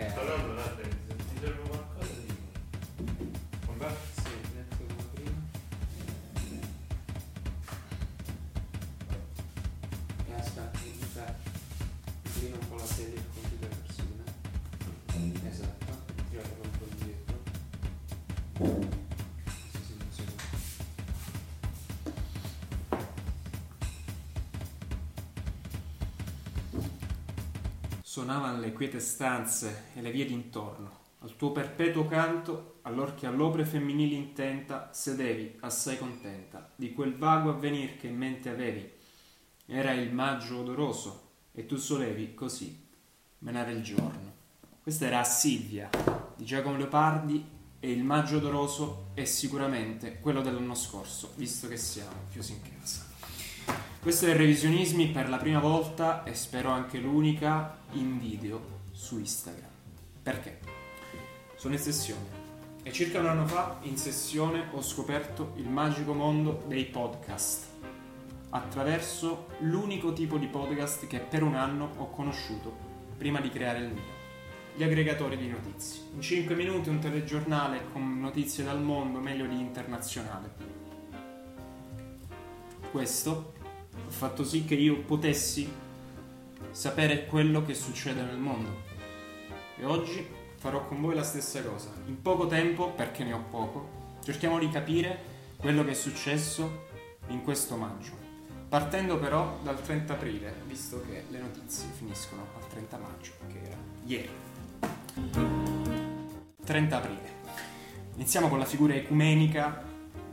Eh, Suonavano le quiete stanze e le vie d'intorno. Al tuo perpetuo canto, allorché all'opre femminili intenta, sedevi, assai contenta, di quel vago avvenir che in mente avevi. Era il maggio odoroso, e tu solevi, così, menare il giorno. Questa era Silvia, di Giacomo Leopardi, e il maggio odoroso è sicuramente quello dell'anno scorso, visto che siamo chiusi in casa. Questo è Revisionismi per la prima volta, e spero anche l'unica, in video su Instagram. Perché? Sono in sessione. E circa un anno fa, in sessione, ho scoperto il magico mondo dei podcast. Attraverso l'unico tipo di podcast che per un anno ho conosciuto prima di creare il mio. Gli aggregatori di notizie. In 5 minuti un telegiornale con notizie dal mondo, meglio di internazionale. Questo ha fatto sì che io potessi sapere quello che succede nel mondo. E oggi farò con voi la stessa cosa. In poco tempo, perché ne ho poco, cerchiamo di capire quello che è successo in questo maggio. Partendo però dal 30 aprile, visto che le notizie finiscono al 30 maggio, che era ieri. 30 aprile. Iniziamo con la figura ecumenica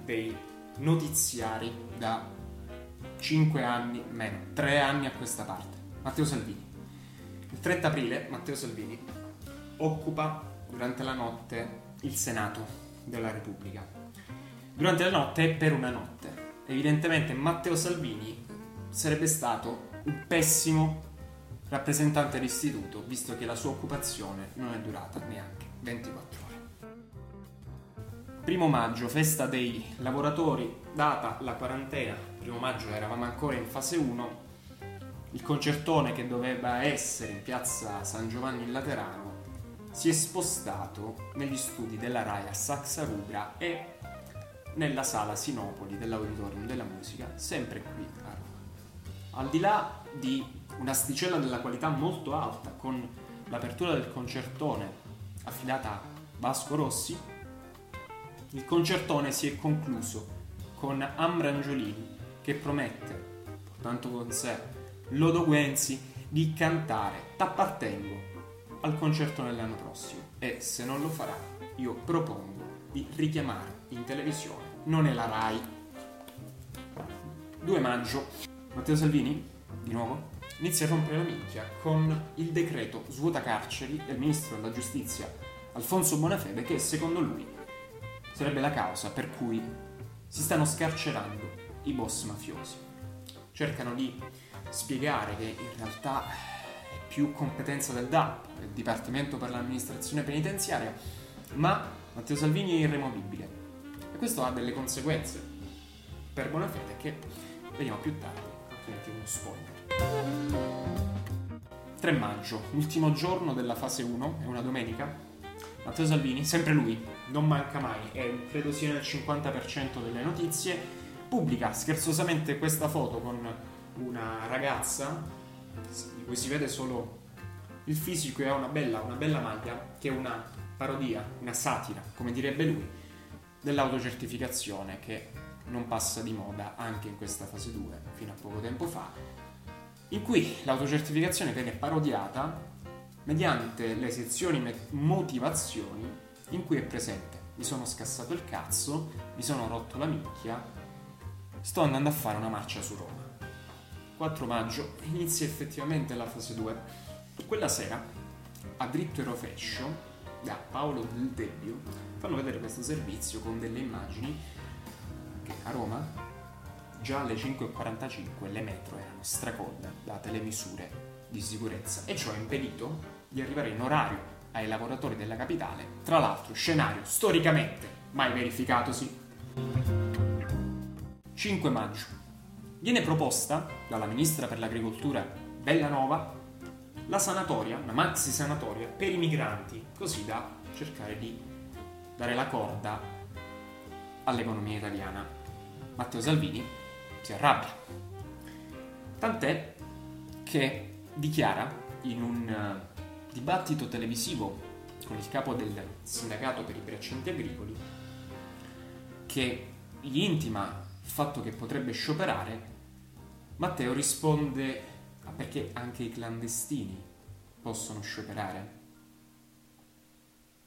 dei notiziari da 5 anni meno, 3 anni a questa parte. Matteo Salvini. Il 30 aprile Matteo Salvini occupa durante la notte il Senato della Repubblica. Durante la notte e per una notte. Evidentemente Matteo Salvini sarebbe stato un pessimo rappresentante d'istituto, visto che la sua occupazione non è durata neanche 24 ore. Primo maggio, festa dei lavoratori, data la quarantena. Primo maggio eravamo ancora in fase 1. Il concertone che doveva essere in piazza San Giovanni in Laterano si è spostato negli studi della RAI a Saxa e nella sala Sinopoli dell'Auditorium della Musica, sempre qui a Roma. Al di là di un'asticella della qualità molto alta, con l'apertura del concertone affidata a Vasco Rossi, il concertone si è concluso con Ambra Angiolini che promette, portando con sé Lodo Guenzi, di cantare T'appartengo al concertone dell'anno prossimo e se non lo farà io propongo di richiamare in televisione, non è la RAI. 2 maggio, Matteo Salvini, di nuovo, inizia a rompere la minchia con il decreto svuota carceri del ministro della giustizia Alfonso Bonafede che secondo lui sarebbe la causa per cui si stanno scarcerando i boss mafiosi. Cercano di spiegare che in realtà è più competenza del DAP, del Dipartimento per l'amministrazione penitenziaria, ma Matteo Salvini è irremovibile e questo ha delle conseguenze per Bonafede che vediamo più tardi, altrimenti uno spoiler. 3 maggio, ultimo giorno della fase 1, è una domenica. Matteo Salvini, sempre lui, non manca mai, è, credo sia nel 50% delle notizie, pubblica scherzosamente questa foto con una ragazza di cui si vede solo il fisico e ha una bella, una bella maglia che è una parodia, una satira, come direbbe lui, dell'autocertificazione che non passa di moda anche in questa fase 2, fino a poco tempo fa, in cui l'autocertificazione viene parodiata mediante le sezioni motivazioni in cui è presente. Mi sono scassato il cazzo, mi sono rotto la minchia, sto andando a fare una marcia su Roma. 4 maggio inizia effettivamente la fase 2. Quella sera, a dritto e rovescio, da Paolo Del Debbio, fanno vedere questo servizio con delle immagini che a Roma già alle 5.45 le metro erano stracolle date le misure di sicurezza e ciò ha impedito di arrivare in orario ai lavoratori della capitale, tra l'altro scenario storicamente mai verificatosi. 5 maggio. Viene proposta dalla ministra per l'agricoltura Bellanova la sanatoria, una maxi sanatoria per i migranti, così da cercare di dare la corda all'economia italiana. Matteo Salvini si arrabbia. Tant'è che dichiara in un eh, dibattito televisivo con il capo del sindacato per i braccianti agricoli che gli intima il fatto che potrebbe scioperare, Matteo risponde "Ah, perché anche i clandestini possono scioperare.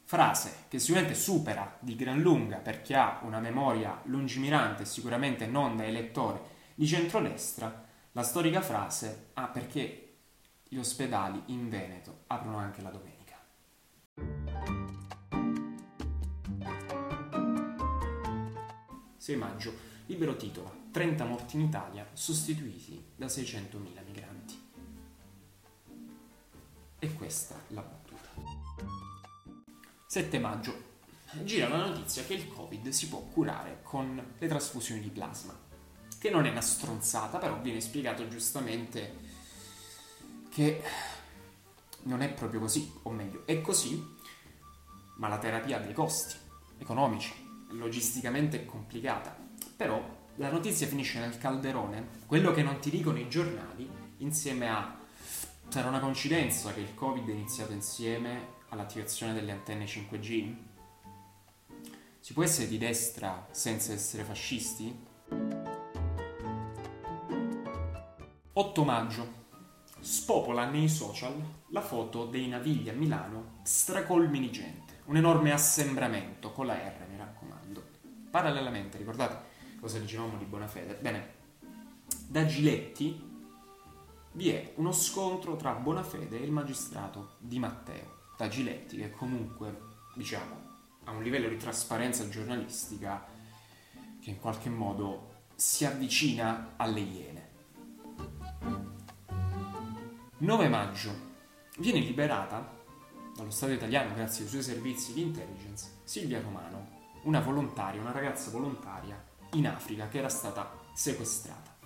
Frase che sicuramente supera di gran lunga per chi ha una memoria lungimirante sicuramente non da elettore di centrodestra, la storica frase ah perché gli ospedali in Veneto aprono anche la domenica. 6 maggio, libero titola 30 morti in Italia sostituiti da 600.000 migranti. E questa la battuta. 7 maggio, gira la notizia che il Covid si può curare con le trasfusioni di plasma, che non è una stronzata, però viene spiegato giustamente che non è proprio così, o meglio, è così, ma la terapia ha dei costi economici, logisticamente complicata. Però la notizia finisce nel calderone, quello che non ti dicono i giornali, insieme a sarà una coincidenza che il Covid è iniziato insieme all'attivazione delle antenne 5G? Si può essere di destra senza essere fascisti? 8 maggio. Spopola nei social la foto dei navigli a Milano stracolmi di gente. Un enorme assembramento con la R, mi raccomando. Parallelamente, ricordate cosa dicevamo di Bonafede? Bene, da Giletti vi è uno scontro tra Bonafede e il magistrato Di Matteo. Da Giletti, che comunque, diciamo, ha un livello di trasparenza giornalistica che in qualche modo si avvicina alle iene. 9 maggio. Viene liberata dallo Stato italiano grazie ai suoi servizi di intelligence Silvia Romano, una volontaria, una ragazza volontaria in Africa che era stata sequestrata.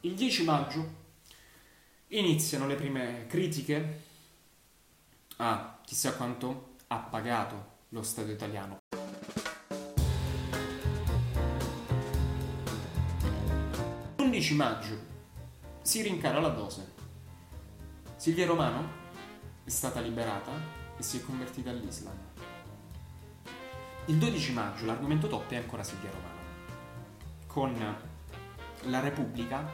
Il 10 maggio iniziano le prime critiche a chissà quanto ha pagato lo Stato italiano. L'11 maggio si rincara la dose. Silvia Romano è stata liberata e si è convertita all'Islam. Il 12 maggio l'argomento top è ancora Silvia Romano, con la Repubblica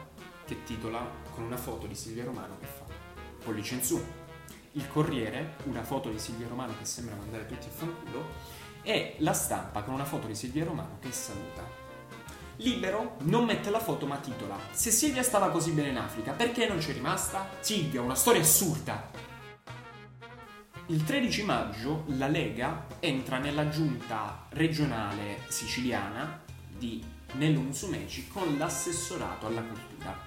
che titola con una foto di Silvia Romano che fa pollice in su. Il Corriere, una foto di Silvia Romano che sembra mandare tutti a fanculo, e la stampa con una foto di Silvia Romano che saluta. Libero non mette la foto ma titola Se Silvia stava così bene in Africa, perché non c'è rimasta? Silvia, una storia assurda! Il 13 maggio la Lega entra nella giunta regionale siciliana di Nello Musumeci con l'assessorato alla cultura.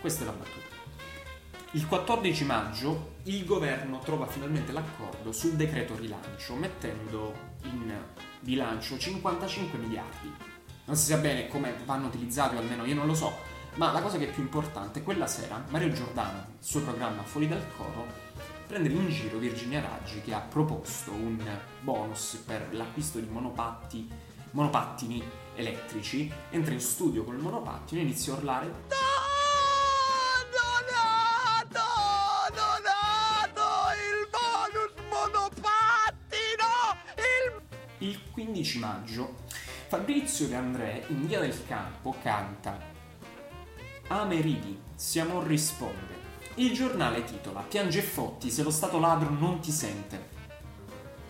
Questa è la battuta. Il 14 maggio il governo trova finalmente l'accordo sul decreto rilancio mettendo in bilancio 55 miliardi. Non si sa bene come vanno utilizzati, o almeno io non lo so, ma la cosa che è più importante, quella sera Mario Giordano, il suo programma Fuori dal coro, prende in giro Virginia Raggi che ha proposto un bonus per l'acquisto di monopatti, monopattini elettrici, entra in studio con il monopattino e inizia a urlare Donato! Donato! Il bonus monopattino! Il... Il 15 maggio Fabrizio De André in Via del Campo canta Ameridi, Siamo risponde. Il giornale titola Piange Fotti se lo Stato ladro non ti sente.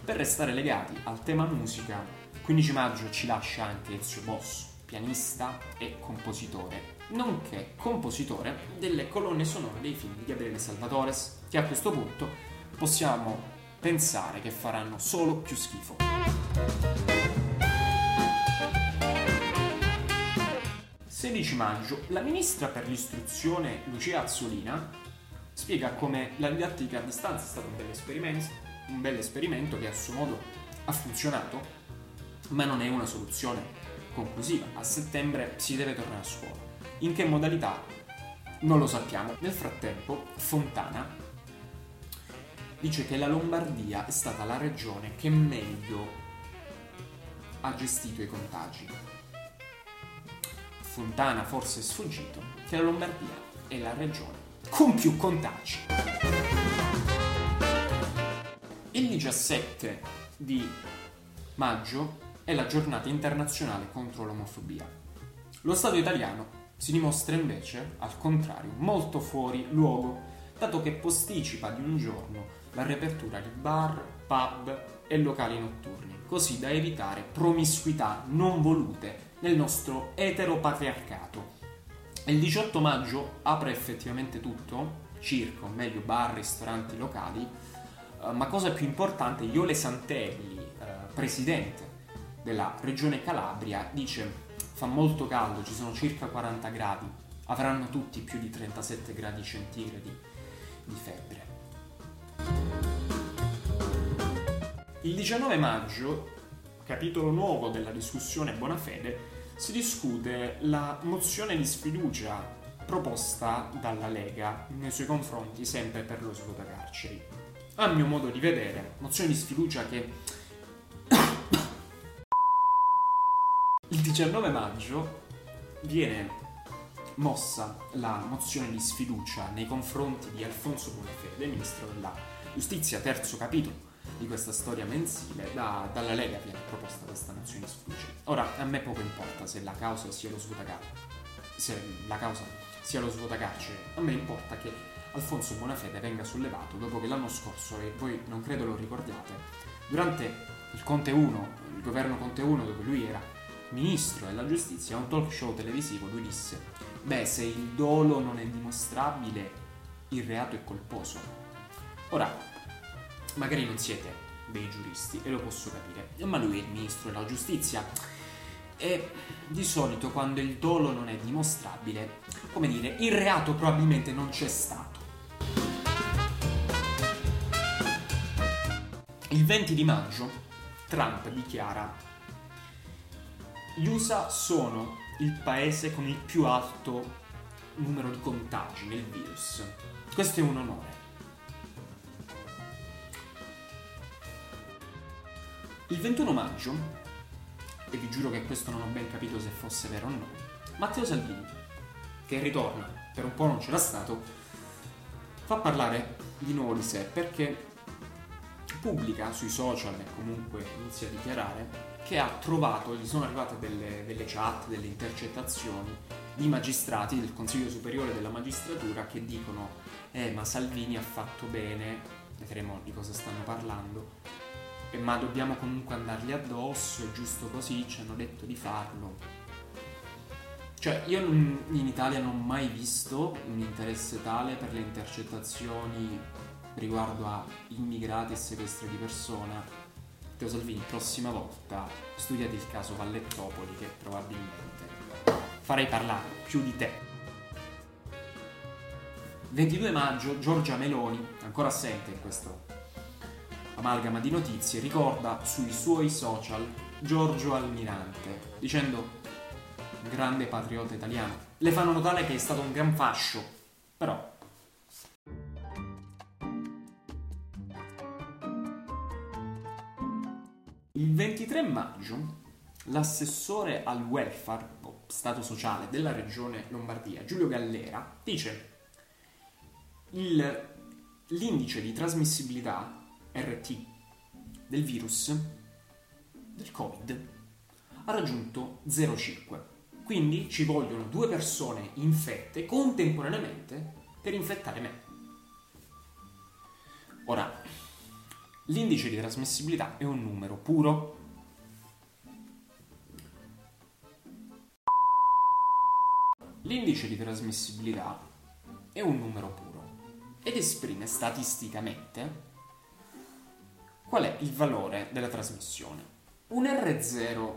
Per restare legati al tema musica, 15 maggio ci lascia anche Ezio Bosso, pianista e compositore, nonché compositore delle colonne sonore dei film di Gabriele Salvatores, che a questo punto possiamo pensare che faranno solo più schifo. 16 maggio, la ministra per l'istruzione Lucia Azzolina spiega come la didattica a distanza è stato un bel esperimento, un bel esperimento che a suo modo ha funzionato, ma non è una soluzione conclusiva. A settembre si deve tornare a scuola. In che modalità? Non lo sappiamo. Nel frattempo, Fontana dice che la Lombardia è stata la regione che meglio ha gestito i contagi. Fontana forse è sfuggito che la Lombardia è la regione con più contagi. Il 17 di maggio è la giornata internazionale contro l'omofobia. Lo Stato italiano si dimostra invece, al contrario, molto fuori luogo, dato che posticipa di un giorno la riapertura di bar, pub e locali notturni, così da evitare promiscuità non volute nel nostro eteropatriarcato. Il 18 maggio apre effettivamente tutto, circo, meglio bar, ristoranti, locali, eh, ma cosa più importante, Iole Santelli, eh, presidente della regione Calabria, dice fa molto caldo, ci sono circa 40 gradi, avranno tutti più di 37 gradi centigradi di febbre. Il 19 maggio, capitolo nuovo della discussione buona fede, si discute la mozione di sfiducia proposta dalla Lega nei suoi confronti sempre per lo svuotacarceri. A mio modo di vedere, mozione di sfiducia che Il 19 maggio viene mossa la mozione di sfiducia nei confronti di Alfonso Bonafede, ministro della giustizia, terzo capitolo di questa storia mensile, da, dalla Lega viene proposta questa mozione di. Ora, a me poco importa se la causa sia lo svuotacarcere, se la causa sia lo svuotacarcere, a me importa che Alfonso Bonafede venga sollevato dopo che l'anno scorso, e voi non credo lo ricordiate, durante il Conte 1, il governo Conte 1 dove lui era ministro della giustizia, a un talk show televisivo, lui disse, beh, se il dolo non è dimostrabile, il reato è colposo. Ora, magari non siete dei giuristi, e lo posso capire, ma lui è il ministro della giustizia. E di solito quando il dolo non è dimostrabile, come dire, il reato probabilmente non c'è stato. Il 20 di maggio Trump dichiara gli USA sono il paese con il più alto numero di contagi nel virus. Questo è un onore. Il 21 maggio, e vi giuro che questo non ho ben capito se fosse vero o no, Matteo Salvini, che ritorna, per un po' non c'era stato, fa parlare di nuovo di sé perché pubblica sui social e comunque inizia a dichiarare che ha trovato, gli sono arrivate delle, delle chat, delle intercettazioni di magistrati del Consiglio Superiore della Magistratura che dicono eh ma Salvini ha fatto bene, vedremo di cosa stanno parlando, ma dobbiamo comunque andargli addosso, è giusto così, ci hanno detto di farlo. Cioè, io in Italia non ho mai visto un interesse tale per le intercettazioni riguardo a immigrati e sequestri di persona Matteo Salvini, prossima volta studiati il caso Vallettopoli che probabilmente farei parlare più di te. 22 maggio Giorgia Meloni, ancora assente in questo amalgama di notizie, ricorda sui suoi social Giorgio Almirante, dicendo grande patriota italiano. Le fanno notare che è stato un gran fascio, però Il 23 maggio l'assessore al welfare o stato sociale della regione Lombardia, Giulio Gallera, dice il, l'indice di trasmissibilità RT del virus del Covid ha raggiunto 0,5. Quindi ci vogliono due persone infette contemporaneamente per infettare me. Ora, L'indice di trasmissibilità è un numero puro. L'indice di trasmissibilità è un numero puro ed esprime statisticamente qual è il valore della trasmissione. Un R0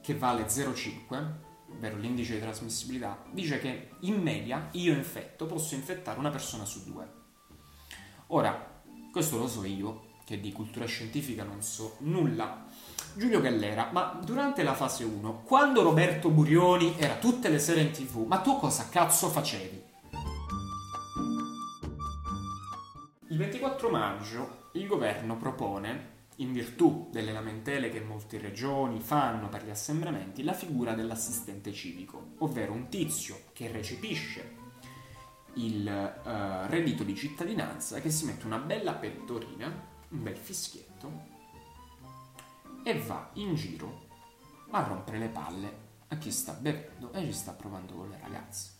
che vale 0,5, ovvero l'indice di trasmissibilità, dice che in media io infetto posso infettare una persona su due. Ora, questo lo so io, che di cultura scientifica non so nulla. Giulio Gallera, ma durante la fase 1, quando Roberto Burioni era tutte le sere in tv, ma tu cosa cazzo facevi? 24 maggio il governo propone, in virtù delle lamentele che molte regioni fanno per gli assembramenti, la figura dell'assistente civico, ovvero un tizio che recepisce il uh, reddito di cittadinanza, che si mette una bella pettorina, un bel fischietto, e va in giro a rompere le palle a chi sta bevendo e ci sta provando con le ragazze.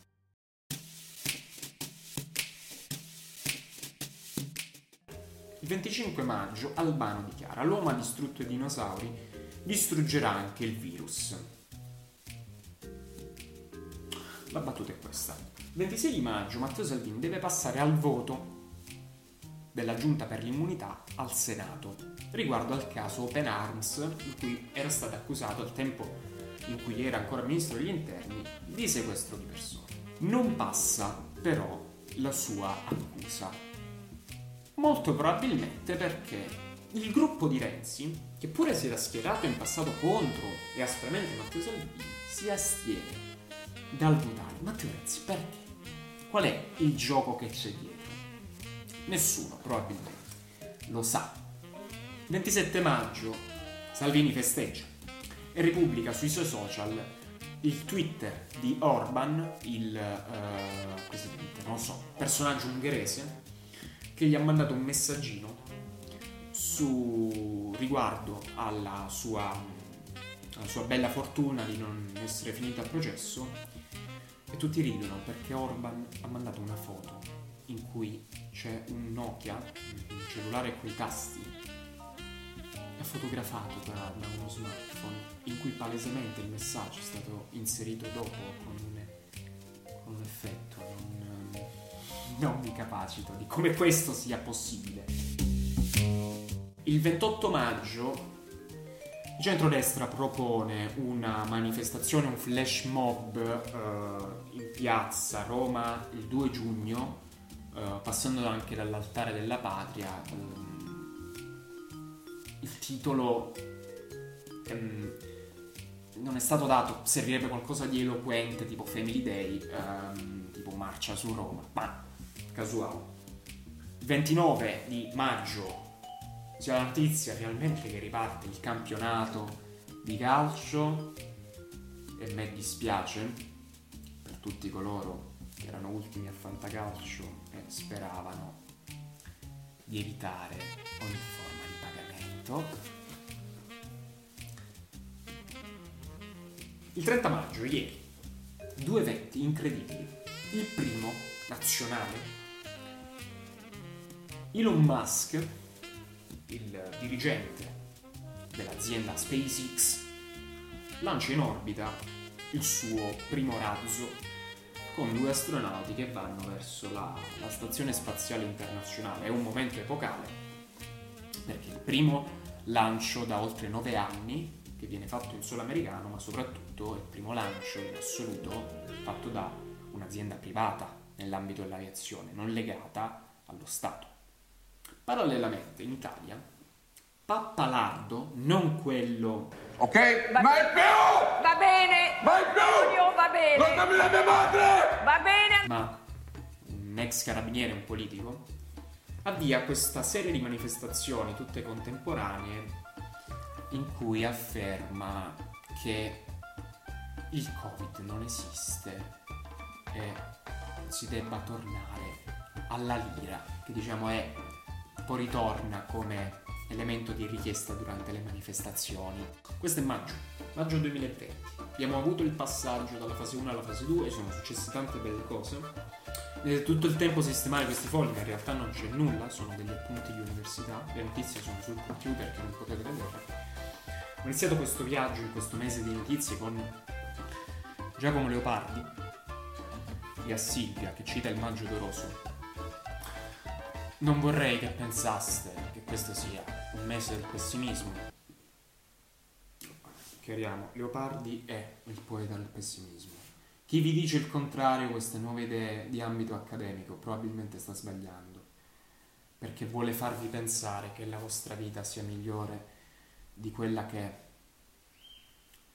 Il 25 maggio Albano dichiara l'uomo ha distrutto i dinosauri, distruggerà anche il virus. La battuta è questa. Il 26 di maggio Matteo Salvini deve passare al voto della Giunta per l'immunità al Senato riguardo al caso Open Arms in cui era stato accusato al tempo in cui era ancora ministro degli interni di sequestro di persone. Non passa però la sua accusa. Molto probabilmente perché il gruppo di Renzi, che pure si era schierato in passato contro e aspramente Matteo Salvini, si astiene dal votare Matteo Renzi perché? Qual è il gioco che c'è dietro? Nessuno probabilmente lo sa. 27 maggio Salvini festeggia e ripubblica sui suoi social il Twitter di Orban, il uh, non so, personaggio ungherese, che gli ha mandato un messaggino su, riguardo alla sua, alla sua bella fortuna di non essere finito a processo e tutti ridono perché Orban ha mandato una foto in cui c'è un Nokia, un cellulare con i tasti, è fotografato da, da, uno smartphone in cui palesemente il messaggio è stato inserito dopo con non mi capacito di come questo sia possibile. Il 28 maggio il centrodestra propone una manifestazione, un flash mob uh, in piazza Roma il 2 giugno, uh, passando anche dall'altare della patria. Um, il titolo um, non è stato dato, servirebbe qualcosa di eloquente, tipo Family Day, um, tipo Marcia su Roma, ma casuale. 29 di maggio c'è la notizia finalmente che riparte il campionato di calcio e me dispiace per tutti coloro che erano ultimi a fantacalcio e speravano di evitare ogni forma di pagamento. Il 30 maggio, ieri, due eventi incredibili. Il primo, nazionale, Elon Musk il dirigente dell'azienda SpaceX lancia in orbita il suo primo razzo con due astronauti che vanno verso la, la stazione spaziale internazionale. È un momento epocale perché è il primo lancio da oltre nove anni che viene fatto in solo americano, ma soprattutto è il primo lancio in assoluto fatto da un'azienda privata nell'ambito dell'aviazione, non legata allo Stato. Parallelamente in Italia, Pappalardo, non quello... Ok? Va mai più! Va bene! Mai più! Antonio, va bene! Lasciami la mia madre! Va bene! Ma un ex carabiniere, un politico, avvia questa serie di manifestazioni tutte contemporanee in cui afferma che il Covid non esiste e si debba tornare alla lira, che diciamo è poi ritorna come elemento di richiesta durante le manifestazioni. Questo è maggio, maggio 2020. Abbiamo avuto il passaggio dalla fase 1 alla fase 2, sono successe tante belle cose. Ed tutto il tempo sistemare questi fogli, in realtà non c'è nulla, sono degli appunti di università, le notizie sono sul computer che non potete vedere. Ho iniziato questo viaggio in questo mese di notizie con Giacomo Leopardi di Assilvia che cita il maggio d'Oroso non vorrei che pensaste che questo sia un mese del pessimismo. Chiariamo, Leopardi è il poeta del pessimismo. Chi vi dice il contrario, queste nuove idee di ambito accademico, probabilmente sta sbagliando, perché vuole farvi pensare che la vostra vita sia migliore di quella che è.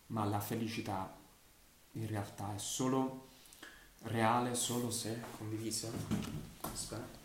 Ma la felicità in realtà è solo reale solo se condivisa. Aspetta.